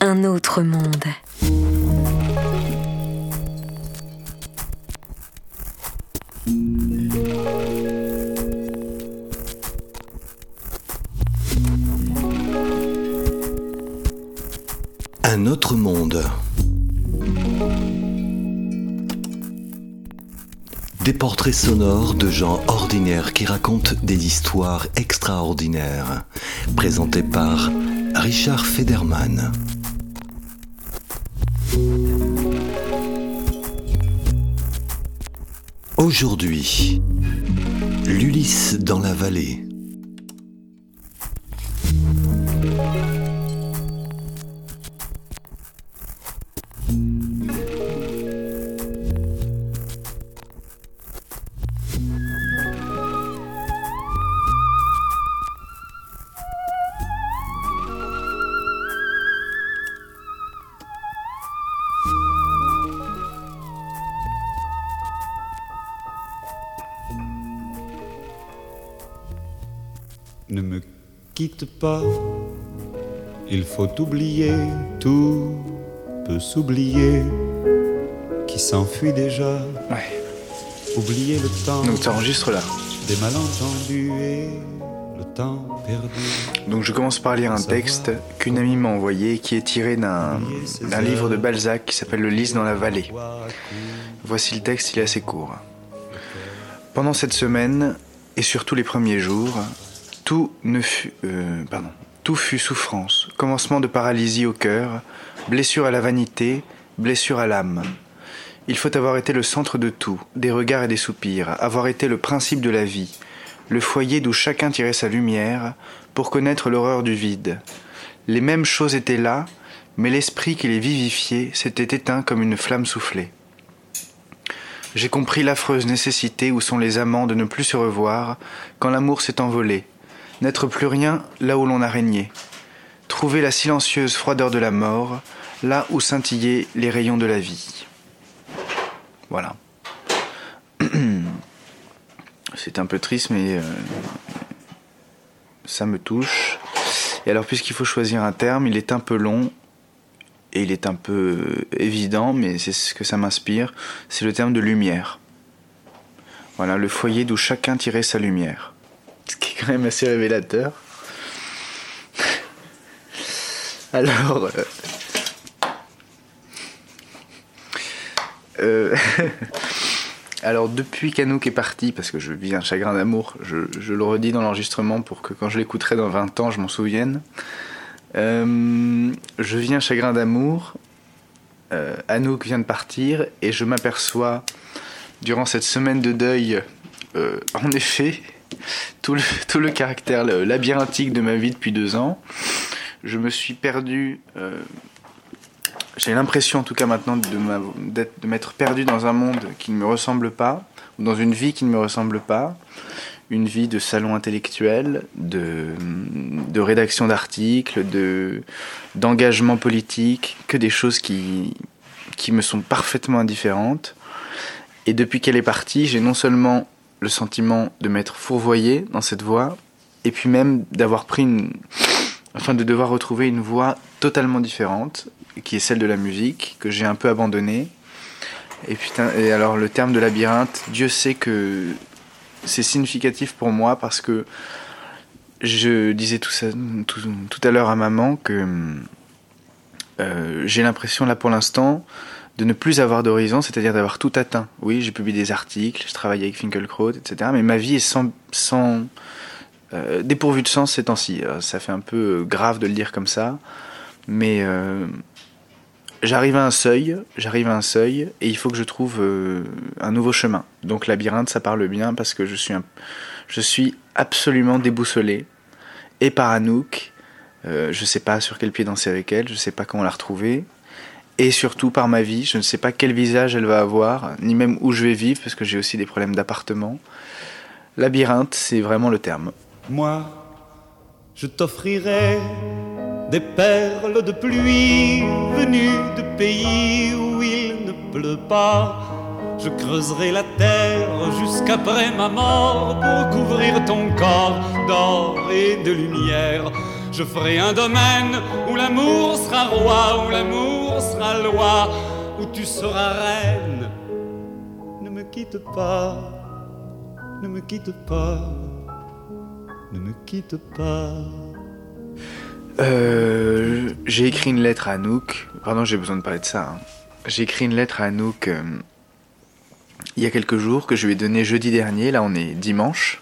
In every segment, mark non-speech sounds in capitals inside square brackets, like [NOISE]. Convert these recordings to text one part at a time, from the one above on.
Un autre monde. Portraits sonores de gens ordinaires qui racontent des histoires extraordinaires, présentés par Richard Federman. Aujourd'hui, l'Ulysse dans la vallée. Quitte pas, il faut oublier, tout peut s'oublier, qui s'enfuit déjà. Ouais. Oublier le temps Donc tu enregistres là. des malentendus et le temps perdu. Donc je commence par lire un texte qu'une amie m'a envoyé qui est tiré d'un d'un livre de Balzac qui s'appelle Le lys dans la vallée. Voici le texte, il est assez court. Pendant cette semaine, et surtout les premiers jours, tout fut, euh, fut souffrance, commencement de paralysie au cœur, blessure à la vanité, blessure à l'âme. Il faut avoir été le centre de tout, des regards et des soupirs, avoir été le principe de la vie, le foyer d'où chacun tirait sa lumière pour connaître l'horreur du vide. Les mêmes choses étaient là, mais l'esprit qui les vivifiait s'était éteint comme une flamme soufflée. J'ai compris l'affreuse nécessité où sont les amants de ne plus se revoir quand l'amour s'est envolé, n'être plus rien là où l'on a régné, trouver la silencieuse froideur de la mort là où scintillaient les rayons de la vie. Voilà. [CLEARS THROAT] C'est un peu triste, mais euh, ça me touche. Et alors, puisqu'il faut choisir un terme, il est un peu long et il est un peu évident, mais c'est ce que ça m'inspire. C'est le terme de lumière. Voilà, le foyer d'où chacun tirait sa lumière. Quand même assez révélateur. Alors. euh, euh, [LAUGHS] Alors depuis qu'Anouk est parti, parce que je vis un chagrin d'amour, je, le redis dans l'enregistrement pour que quand je l'écouterai dans 20 ans, je m'en souvienne. Euh, je vis un chagrin d'amour, euh, Anouk vient de partir et je m'aperçois durant cette semaine de deuil, en effet, tout le, [LAUGHS] tout le caractère labyrinthique de ma vie depuis deux ans. Je me suis perdu euh, j'ai l'impression, en tout cas maintenant, de m'être perdu dans un monde qui ne me ressemble pas, ou dans une vie qui ne me ressemble pas, une vie de salon intellectuel, de, de rédaction d'articles, de d'engagement politique, que des choses qui, qui me sont parfaitement indifférentes. Et depuis qu'elle est partie, j'ai non seulement le sentiment de m'être fourvoyé dans cette voie, et puis même d'avoir pris une, enfin de devoir retrouver une voie totalement différente, qui est celle de la musique, que j'ai un peu abandonnée. Et putain, et alors le terme de labyrinthe, Dieu sait que c'est significatif pour moi parce que je disais tout, ça, tout, tout à l'heure à maman que euh, j'ai l'impression là pour l'instant de ne plus avoir d'horizon, c'est-à-dire d'avoir tout atteint. Oui, j'ai publié des articles, je travaille avec Finkelkraut, etc. Mais ma vie est sans, sans euh, dépourvue de sens ces temps-ci. Euh, Ça fait un peu euh, grave de le dire comme ça, mais j'arrive à un seuil, j'arrive à un seuil, et il faut que je trouve un nouveau chemin. Donc labyrinthe, ça parle bien parce que je suis, un- je suis absolument déboussolé, et par Anouk, euh, je sais pas sur quel pied danser avec elle, je sais pas comment la retrouver, et surtout par ma vie, je ne sais pas quel visage elle va avoir, ni même où je vais vivre, parce que j'ai aussi des problèmes d'appartement. Labyrinthe, c'est vraiment le terme. Moi, je t'offrirai des perles de pluie venues de pays où il ne pleut pas. Je creuserai la terre jusqu'après ma mort pour couvrir ton corps d'or et de lumière. Je ferai un domaine où l'amour sera roi, où l'amour sera loi, où tu seras reine. Ne me quitte pas, ne me quitte pas, ne me quitte pas. Euh, j'ai écrit une lettre à Anouk. Pardon, j'ai besoin de parler de ça. hein. J'ai écrit une lettre à Anouk euh, il y a quelques jours que je lui ai donnée jeudi dernier. Là, on est dimanche.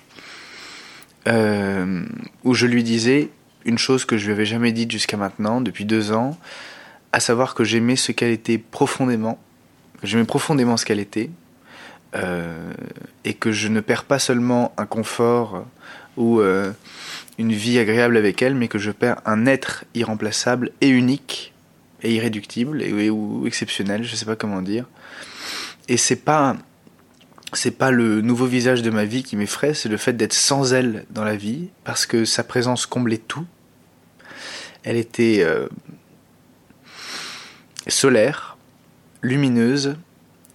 euh, où je lui disais une chose que je lui avais jamais dite jusqu'à maintenant, depuis deux ans, à savoir que j'aimais ce qu'elle était profondément. J'aimais profondément ce qu'elle était. euh, et que je ne perds pas seulement un confort ou euh, une vie agréable avec elle, mais que je perds un être irremplaçable et unique et irréductible et, ou exceptionnel, je sais pas comment dire. Et c'est pas c'est pas le nouveau visage de ma vie qui m'effraie, c'est le fait d'être sans elle dans la vie, parce que sa présence comblait tout. Elle était euh, solaire, lumineuse,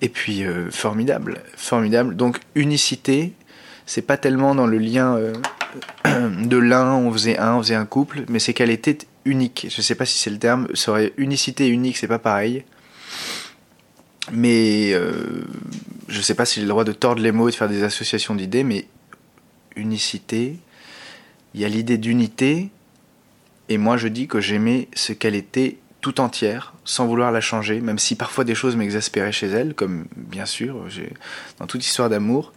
et puis euh, formidable, formidable. Donc unicité, c'est pas tellement dans le lien euh, [CLEARS THROAT] de l'un, on faisait un, on faisait un couple, mais c'est qu'elle était unique. Je sais pas si c'est le terme, ça aurait unicité et unique, c'est pas pareil. Mais euh, je sais pas si j'ai le droit de tordre les mots et de faire des associations d'idées, mais unicité, il y a l'idée d'unité, et moi je dis que j'aimais ce qu'elle était entière, sans vouloir la changer, même si parfois des choses m'exaspéraient chez elle, comme bien sûr, dans toute histoire d'amour,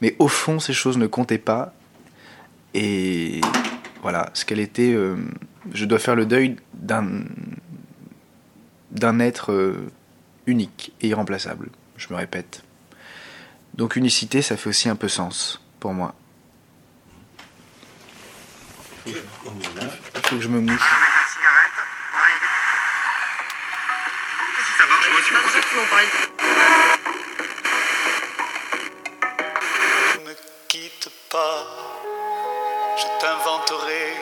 mais au fond ces choses ne comptaient pas, et voilà, ce qu'elle était, euh, je dois faire le deuil d'un d'un être euh, unique et irremplaçable, je me répète. Donc unicité, ça fait aussi un peu sens pour moi. Je me mouche. Ne me quitte pas, je t'inventerai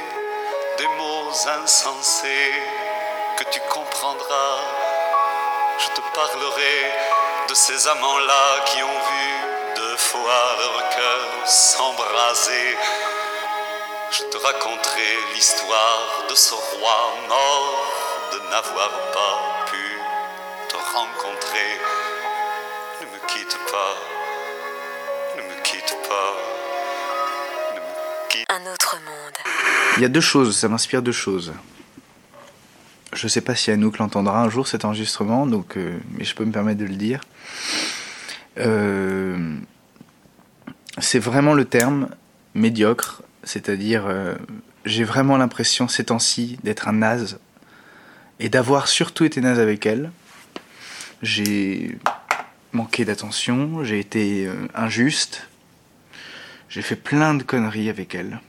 des mots insensés que tu comprendras. Je te parlerai de ces amants-là qui ont vu deux fois leur cœur s'embraser. Je te raconterai l'histoire de ce roi mort de n'avoir pas rencontrer. Ne me quitte pas. Ne me quitte pas. Ne me quitte Un autre monde. Il y a deux choses, ça m'inspire deux choses. Je sais pas si Anouk l'entendra un jour cet enregistrement, donc, euh, mais je peux me permettre de le dire. Euh, c'est vraiment le terme médiocre, c'est-à-dire euh, j'ai vraiment l'impression ces temps-ci d'être un naze et d'avoir surtout été naze avec elle. J'ai manqué d'attention, j'ai été euh, injuste, j'ai fait plein de conneries avec elle.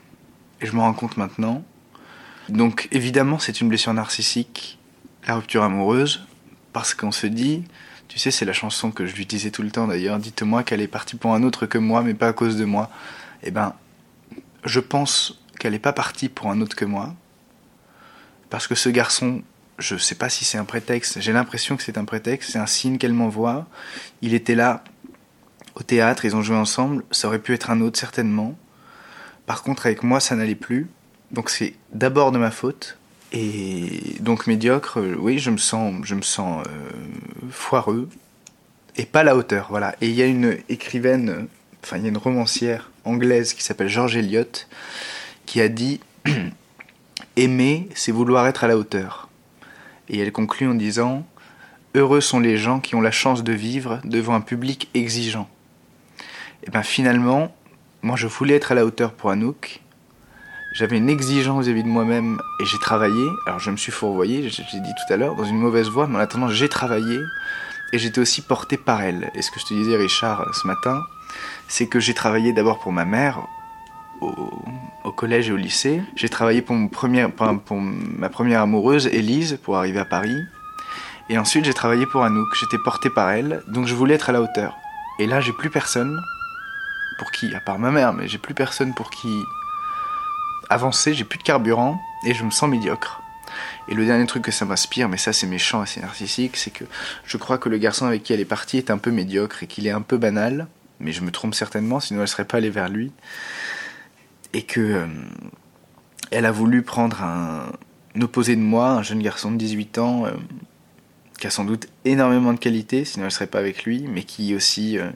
Et je me rends compte maintenant. Donc évidemment c'est une blessure narcissique, la rupture amoureuse, parce qu'on se dit, tu sais c'est la chanson que je lui disais tout le temps d'ailleurs, dites-moi qu'elle est partie pour un autre que moi, mais pas à cause de moi. Eh ben, je pense qu'elle n'est pas partie pour un autre que moi, parce que ce garçon, je sais pas si c'est un prétexte, j'ai l'impression que c'est un prétexte, c'est un signe qu'elle m'envoie. Il était là au théâtre, ils ont joué ensemble, ça aurait pu être un autre certainement. Par contre, avec moi, ça n'allait plus. Donc c'est d'abord de ma faute. Et donc médiocre, euh, oui, je me sens, je me sens euh, foireux et pas à la hauteur, voilà. Et il y a une écrivaine, enfin il y a une romancière anglaise qui s'appelle George Eliot qui a dit [CLEARS THROAT] aimer, c'est vouloir être à la hauteur. Et elle conclut en disant heureux sont les gens qui ont la chance de vivre devant un public exigeant. Et bien finalement, moi je voulais être à la hauteur pour Anouk. J'avais une exigence vis-à-vis de moi-même et j'ai travaillé. Alors je me suis fourvoyé, j'ai dit tout à l'heure, dans une mauvaise voie, mais en attendant j'ai travaillé et j'étais aussi porté par elle. Et ce que je te disais Richard ce matin, c'est que j'ai travaillé d'abord pour ma mère au, collège et au lycée. J'ai travaillé pour, pour ma première amoureuse, Élise, pour arriver à Paris. Et ensuite j'ai travaillé pour Anouk. J'étais porté par elle, donc je voulais être à la hauteur. Et là j'ai plus personne pour qui, à part ma mère, mais j'ai plus personne pour qui avancer, j'ai plus de carburant et je me sens médiocre. Et le dernier truc que ça m'inspire, mais ça c'est méchant et c'est narcissique, c'est que je crois que le garçon avec qui elle est partie est un peu médiocre et qu'il est un peu banal, mais je me trompe certainement, sinon elle serait pas allée vers lui. Et que euh, elle a voulu prendre un, opposé de moi, un jeune garçon de 18 ans, euh, qui a sans doute énormément de qualités, sinon elle serait pas avec lui, mais qui aussi euh,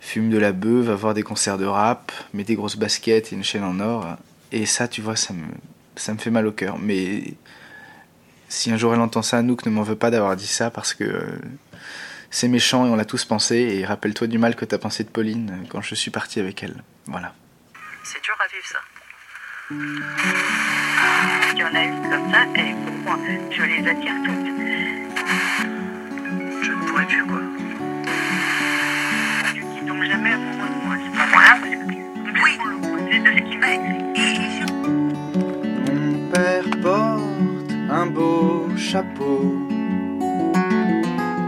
fume de la beuh, va voir des concerts de rap, met des grosses baskets et une chaîne en or. Et ça, tu vois, ça me, fait mal au cœur. Mais si un jour elle entend ça, Anouk ne m'en veut pas d'avoir dit ça parce que c'est méchant et on l'a tous pensé. Et rappelle-toi du mal que t'as pensé de Pauline quand je suis parti avec elle. Voilà. C'est dur à vivre ça. Il y en a une comme ça, elle est pour moi. Je les attire toutes. Je ne pourrais plus quoi. Qui tombe jamais amoureux de moi. C'est pas grave parce que oui, c'est de ce qui va être. Mon père porte un beau chapeau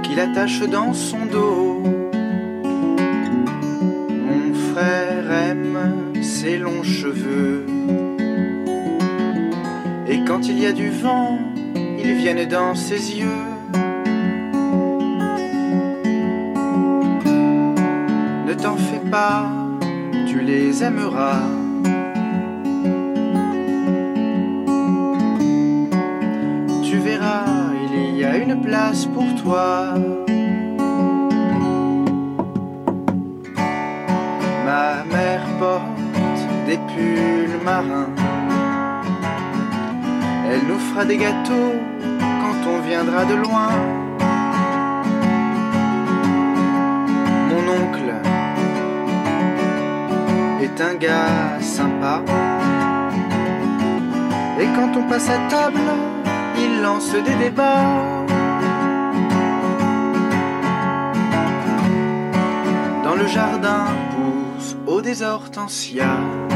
qu'il attache dans son dos. Ses longs cheveux. Et quand il y a du vent, ils viennent dans ses yeux. Ne t'en fais pas, tu les aimeras. Tu verras, il y a une place pour toi. Des pulls marins. Elle nous fera des gâteaux quand on viendra de loin. Mon oncle est un gars sympa. Et quand on passe à table, il lance des débats. Dans le jardin pousse au des hortensias.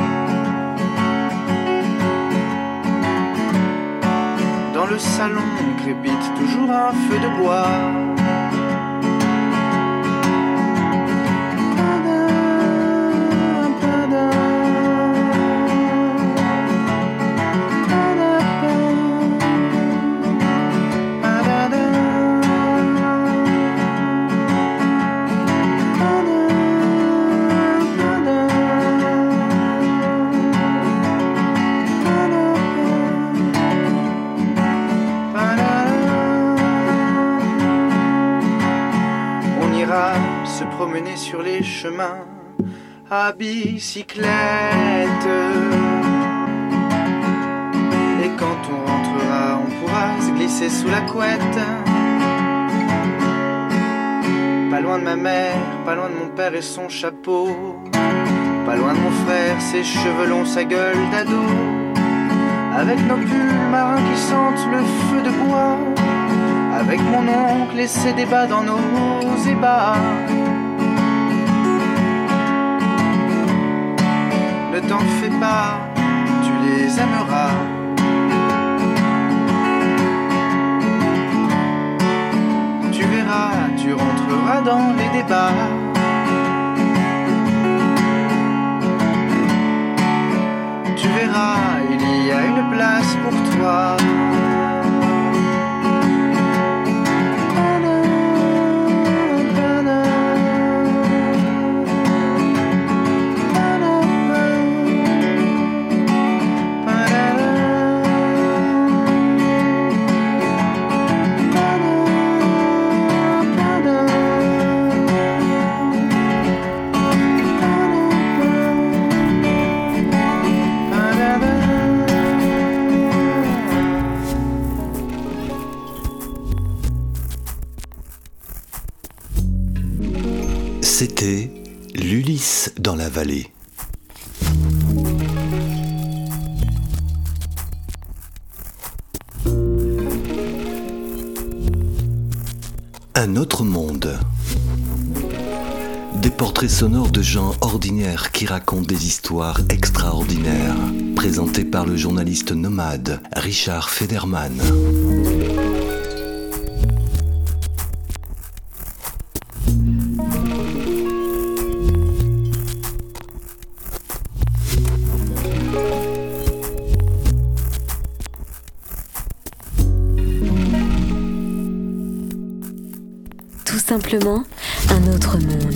Dans le salon crépite toujours un feu de bois. Promener sur les chemins à bicyclette. Et quand on rentrera, on pourra se glisser sous la couette. Pas loin de ma mère, pas loin de mon père et son chapeau. Pas loin de mon frère, ses cheveux longs, sa gueule d'ado. Avec nos pulls marins qui sentent le feu de bois. Avec mon oncle et ses débats dans nos ébats. Ne t'en fais pas, tu les aimeras. Tu verras, tu rentreras dans les débats. Tu verras, il y a une place pour toi. C'était l'Ulysse dans la vallée. Un autre monde. Des portraits sonores de gens ordinaires qui racontent des histoires extraordinaires, présentés par le journaliste nomade Richard Federman. Simplement un autre monde.